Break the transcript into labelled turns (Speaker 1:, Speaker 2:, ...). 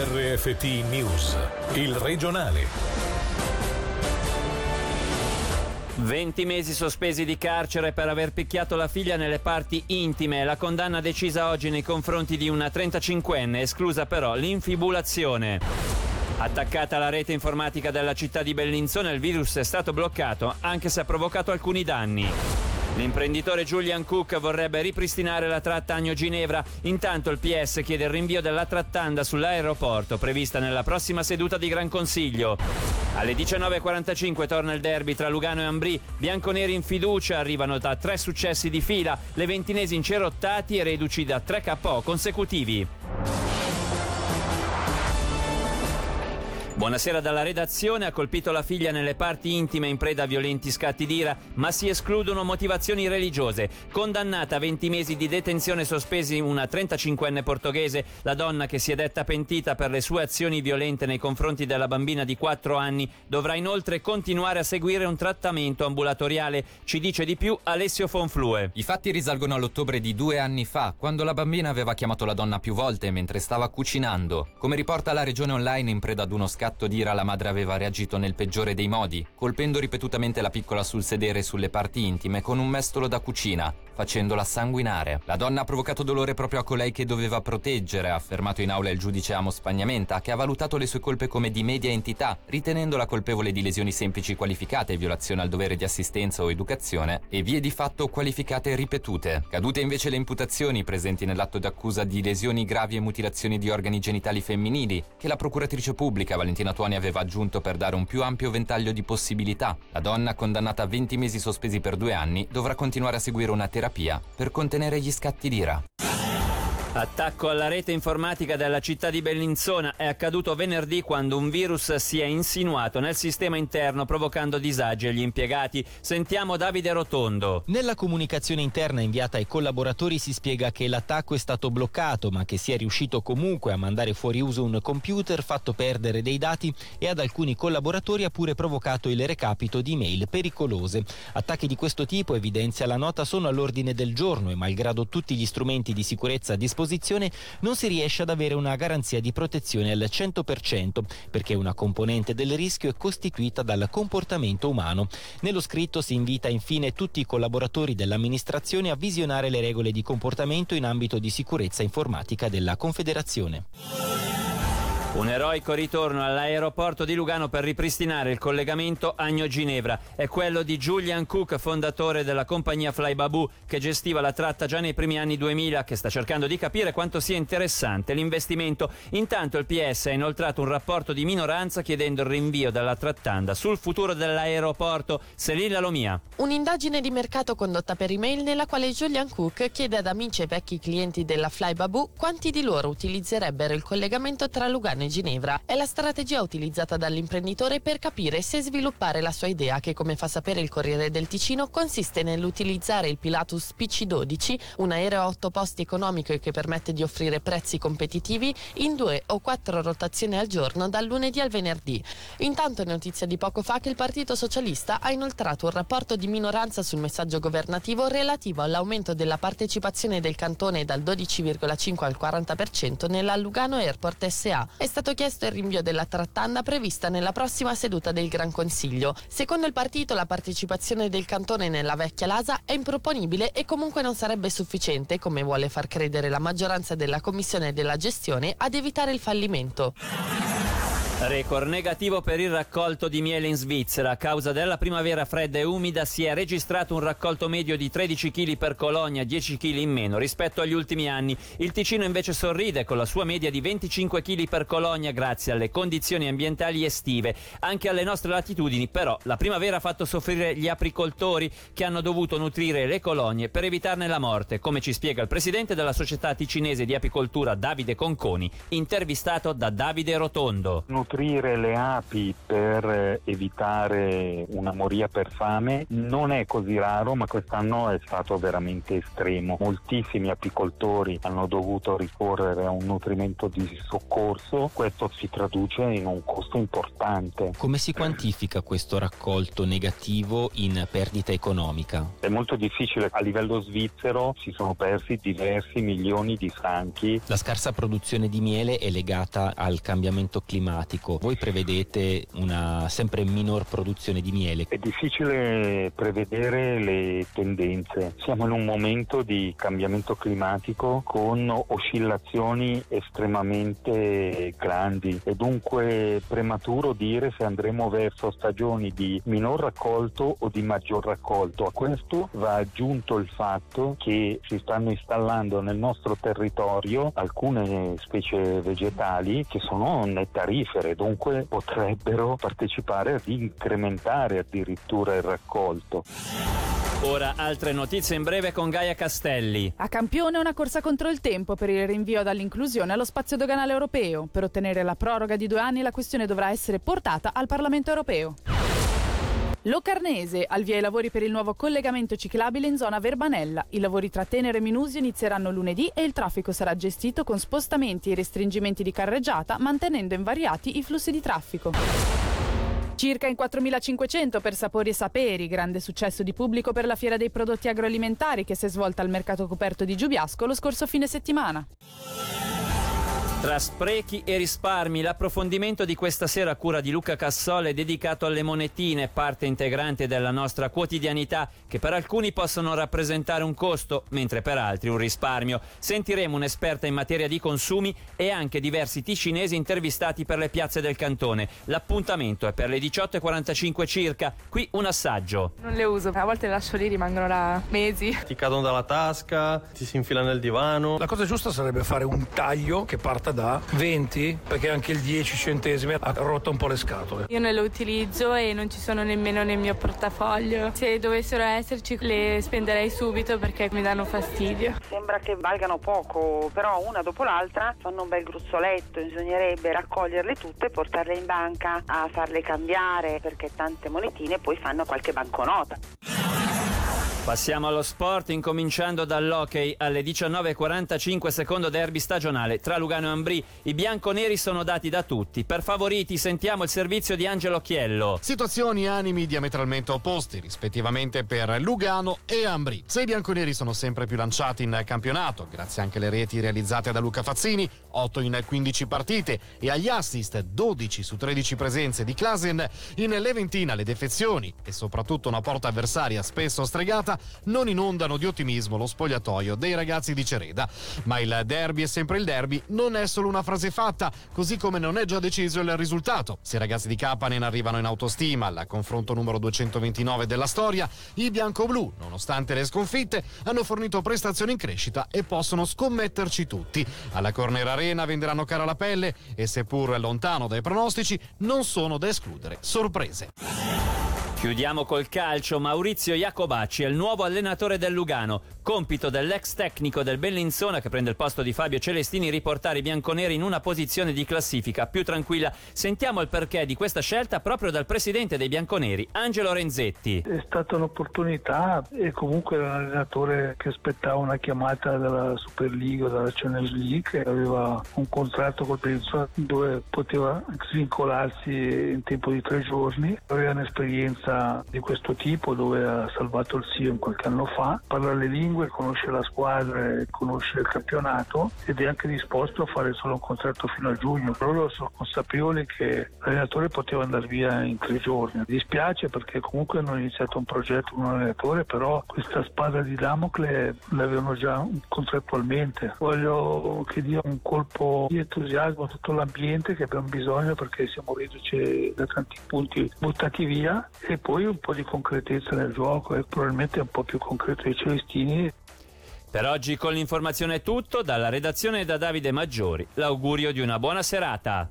Speaker 1: RFT News, il regionale.
Speaker 2: 20 mesi sospesi di carcere per aver picchiato la figlia nelle parti intime. La condanna decisa oggi nei confronti di una 35enne, esclusa però l'infibulazione. Attaccata alla rete informatica della città di Bellinzona, il virus è stato bloccato, anche se ha provocato alcuni danni. L'imprenditore Julian Cook vorrebbe ripristinare la tratta Agno-Ginevra, intanto il PS chiede il rinvio della trattanda sull'aeroporto prevista nella prossima seduta di Gran Consiglio. Alle 19.45 torna il derby tra Lugano e Ambrì, bianconeri in fiducia arrivano da tre successi di fila, le ventinesi incerottati e reduci da tre KO consecutivi. Buonasera dalla redazione. Ha colpito la figlia nelle parti intime in preda a violenti scatti d'ira, ma si escludono motivazioni religiose. Condannata a 20 mesi di detenzione sospesi una 35enne portoghese, la donna che si è detta pentita per le sue azioni violente nei confronti della bambina di 4 anni dovrà inoltre continuare a seguire un trattamento ambulatoriale. Ci dice di più Alessio Fonflue.
Speaker 3: I fatti risalgono all'ottobre di due anni fa, quando la bambina aveva chiamato la donna più volte mentre stava cucinando. Come riporta la regione online in preda ad uno scatto scatto d'ira la madre aveva reagito nel peggiore dei modi, colpendo ripetutamente la piccola sul sedere e sulle parti intime con un mestolo da cucina, facendola sanguinare. La donna ha provocato dolore proprio a colei che doveva proteggere, ha affermato in aula il giudice Amo Spagnamenta, che ha valutato le sue colpe come di media entità, ritenendola colpevole di lesioni semplici qualificate, violazione al dovere di assistenza o educazione e vie di fatto qualificate ripetute. Cadute invece le imputazioni presenti nell'atto d'accusa di lesioni gravi e mutilazioni di organi genitali femminili, che la procuratrice pubblica Valentina Tuani aveva aggiunto per dare un più ampio ventaglio di possibilità. La donna, condannata a 20 mesi sospesi per due anni, dovrà continuare a seguire una terapia per contenere gli scatti d'ira.
Speaker 2: Attacco alla rete informatica della città di Bellinzona è accaduto venerdì quando un virus si è insinuato nel sistema interno provocando disagi agli impiegati. Sentiamo Davide Rotondo.
Speaker 4: Nella comunicazione interna inviata ai collaboratori si spiega che l'attacco è stato bloccato ma che si è riuscito comunque a mandare fuori uso un computer, fatto perdere dei dati e ad alcuni collaboratori ha pure provocato il recapito di mail pericolose. Attacchi di questo tipo, evidenzia la nota, sono all'ordine del giorno e malgrado tutti gli strumenti di sicurezza a disposizione disposizione non si riesce ad avere una garanzia di protezione al 100% perché una componente del rischio è costituita dal comportamento umano. Nello scritto si invita infine tutti i collaboratori dell'amministrazione a visionare le regole di comportamento in ambito di sicurezza informatica della Confederazione.
Speaker 2: Un eroico ritorno all'aeroporto di Lugano per ripristinare il collegamento Agno-Ginevra. È quello di Julian Cook, fondatore della compagnia Flybabu, che gestiva la tratta già nei primi anni 2000, che sta cercando di capire quanto sia interessante l'investimento. Intanto il PS ha inoltrato un rapporto di minoranza chiedendo il rinvio della trattanda sul futuro dell'aeroporto. Selina Lomia.
Speaker 5: Un'indagine di mercato condotta per email nella quale Julian Cook chiede ad amici e vecchi clienti della Flybabu quanti di loro utilizzerebbero il collegamento tra Lugano e Ginevra. È la strategia utilizzata dall'imprenditore per capire se sviluppare la sua idea che, come fa sapere il Corriere del Ticino, consiste nell'utilizzare il Pilatus PC-12, un aereo a otto posti economico e che permette di offrire prezzi competitivi in due o quattro rotazioni al giorno dal lunedì al venerdì. Intanto è notizia di poco fa che il Partito Socialista ha inoltrato un rapporto di minoranza sul messaggio governativo relativo all'aumento della partecipazione del cantone dal 12,5 al 40% nella Lugano Airport SA. Stato chiesto il rinvio della trattanda prevista nella prossima seduta del Gran Consiglio. Secondo il partito la partecipazione del cantone nella vecchia Lasa è improponibile e comunque non sarebbe sufficiente, come vuole far credere la maggioranza della Commissione della gestione, ad evitare il fallimento.
Speaker 2: Record negativo per il raccolto di miele in Svizzera. A causa della primavera fredda e umida si è registrato un raccolto medio di 13 kg per colonia, 10 kg in meno rispetto agli ultimi anni. Il Ticino invece sorride con la sua media di 25 kg per colonia grazie alle condizioni ambientali estive. Anche alle nostre latitudini però la primavera ha fatto soffrire gli apicoltori che hanno dovuto nutrire le colonie per evitarne la morte, come ci spiega il presidente della società ticinese di apicoltura Davide Conconi, intervistato da Davide Rotondo
Speaker 6: nutrire le api per eh, evitare una moria per fame non è così raro, ma quest'anno è stato veramente estremo. Moltissimi apicoltori hanno dovuto ricorrere a un nutrimento di soccorso, questo si traduce in un costo importante.
Speaker 4: Come si quantifica questo raccolto negativo in perdita economica?
Speaker 6: È molto difficile, a livello svizzero si sono persi diversi milioni di franchi.
Speaker 4: La scarsa produzione di miele è legata al cambiamento climatico. Voi prevedete una sempre minor produzione di miele?
Speaker 6: È difficile prevedere le tendenze. Siamo in un momento di cambiamento climatico con oscillazioni estremamente grandi. È dunque prematuro dire se andremo verso stagioni di minor raccolto o di maggior raccolto. A questo va aggiunto il fatto che si stanno installando nel nostro territorio alcune specie vegetali che sono nettarifere, dunque potrebbero partecipare ad incrementare addirittura il raccolto.
Speaker 2: Ora altre notizie in breve con Gaia Castelli.
Speaker 7: A campione una corsa contro il tempo per il rinvio dall'inclusione allo spazio doganale europeo. Per ottenere la proroga di due anni la questione dovrà essere portata al Parlamento europeo. Locarnese, al via i lavori per il nuovo collegamento ciclabile in zona Verbanella. I lavori tra Tenero e Minusio inizieranno lunedì e il traffico sarà gestito con spostamenti e restringimenti di carreggiata, mantenendo invariati i flussi di traffico. Circa in 4.500 per Sapori e Saperi, grande successo di pubblico per la Fiera dei Prodotti Agroalimentari che si è svolta al mercato coperto di Giubiasco lo scorso fine settimana.
Speaker 2: Tra sprechi e risparmi, l'approfondimento di questa sera a cura di Luca Cassole è dedicato alle monetine, parte integrante della nostra quotidianità, che per alcuni possono rappresentare un costo, mentre per altri un risparmio. Sentiremo un'esperta in materia di consumi e anche diversi ticinesi intervistati per le piazze del cantone. L'appuntamento è per le 18.45 circa. Qui un assaggio.
Speaker 8: Non le uso, a volte le lascio lì, rimangono là mesi.
Speaker 9: Ti cadono dalla tasca, ti si infila nel divano.
Speaker 10: La cosa giusta sarebbe fare un taglio che parta da 20 perché anche il 10 centesimi ha rotto un po' le scatole.
Speaker 8: Io non le utilizzo e non ci sono nemmeno nel mio portafoglio. Se dovessero esserci le spenderei subito perché mi danno fastidio.
Speaker 11: Sembra che valgano poco, però una dopo l'altra fanno un bel gruzzoletto, bisognerebbe raccoglierle tutte e portarle in banca a farle cambiare perché tante monetine poi fanno qualche banconota.
Speaker 2: Passiamo allo sport, incominciando dall'hockey alle 19.45 secondo derby stagionale tra Lugano e Ambrì. I bianconeri sono dati da tutti. Per favoriti sentiamo il servizio di Angelo Chiello.
Speaker 12: Situazioni animi diametralmente opposti, rispettivamente per Lugano e Ambrì. Se i bianconeri sono sempre più lanciati in campionato, grazie anche alle reti realizzate da Luca Fazzini, 8 in 15 partite, e agli assist 12 su 13 presenze di Klasen, in Leventina le defezioni e soprattutto una porta avversaria spesso stregata non inondano di ottimismo lo spogliatoio dei ragazzi di Cereda. Ma il derby è sempre il derby, non è solo una frase fatta, così come non è già deciso il risultato. Se i ragazzi di Kapanen arrivano in autostima al confronto numero 229 della storia, i bianco-blu, nonostante le sconfitte, hanno fornito prestazioni in crescita e possono scommetterci tutti. Alla Corner Arena venderanno cara la pelle e seppur lontano dai pronostici, non sono da escludere sorprese.
Speaker 2: Chiudiamo col calcio. Maurizio Iacobacci è il nuovo allenatore del Lugano. Compito dell'ex tecnico del Bellinzona, che prende il posto di Fabio Celestini, riportare i bianconeri in una posizione di classifica più tranquilla. Sentiamo il perché di questa scelta proprio dal presidente dei bianconeri, Angelo Renzetti.
Speaker 13: È stata un'opportunità e comunque era un allenatore che aspettava una chiamata dalla Superliga dalla Channel League, aveva un contratto col Bellinzona dove poteva svincolarsi in tempo di tre giorni, aveva un'esperienza di questo tipo dove ha salvato il Sion qualche anno fa, parla le lingue, conosce la squadra, conosce il campionato ed è anche disposto a fare solo un contratto fino a giugno. Loro sono consapevoli che l'allenatore poteva andare via in tre giorni. Dispiace perché comunque hanno iniziato un progetto con un allenatore, però questa spada di Damocle l'avevano già contrattualmente. Voglio che dia un colpo di entusiasmo a tutto l'ambiente che abbiamo bisogno perché siamo reduci da tanti punti buttati via poi un po' di concretezza nel gioco e probabilmente un po' più concreto dei Celestini.
Speaker 2: Per oggi con l'informazione è tutto, dalla redazione da Davide Maggiori, l'augurio di una buona serata.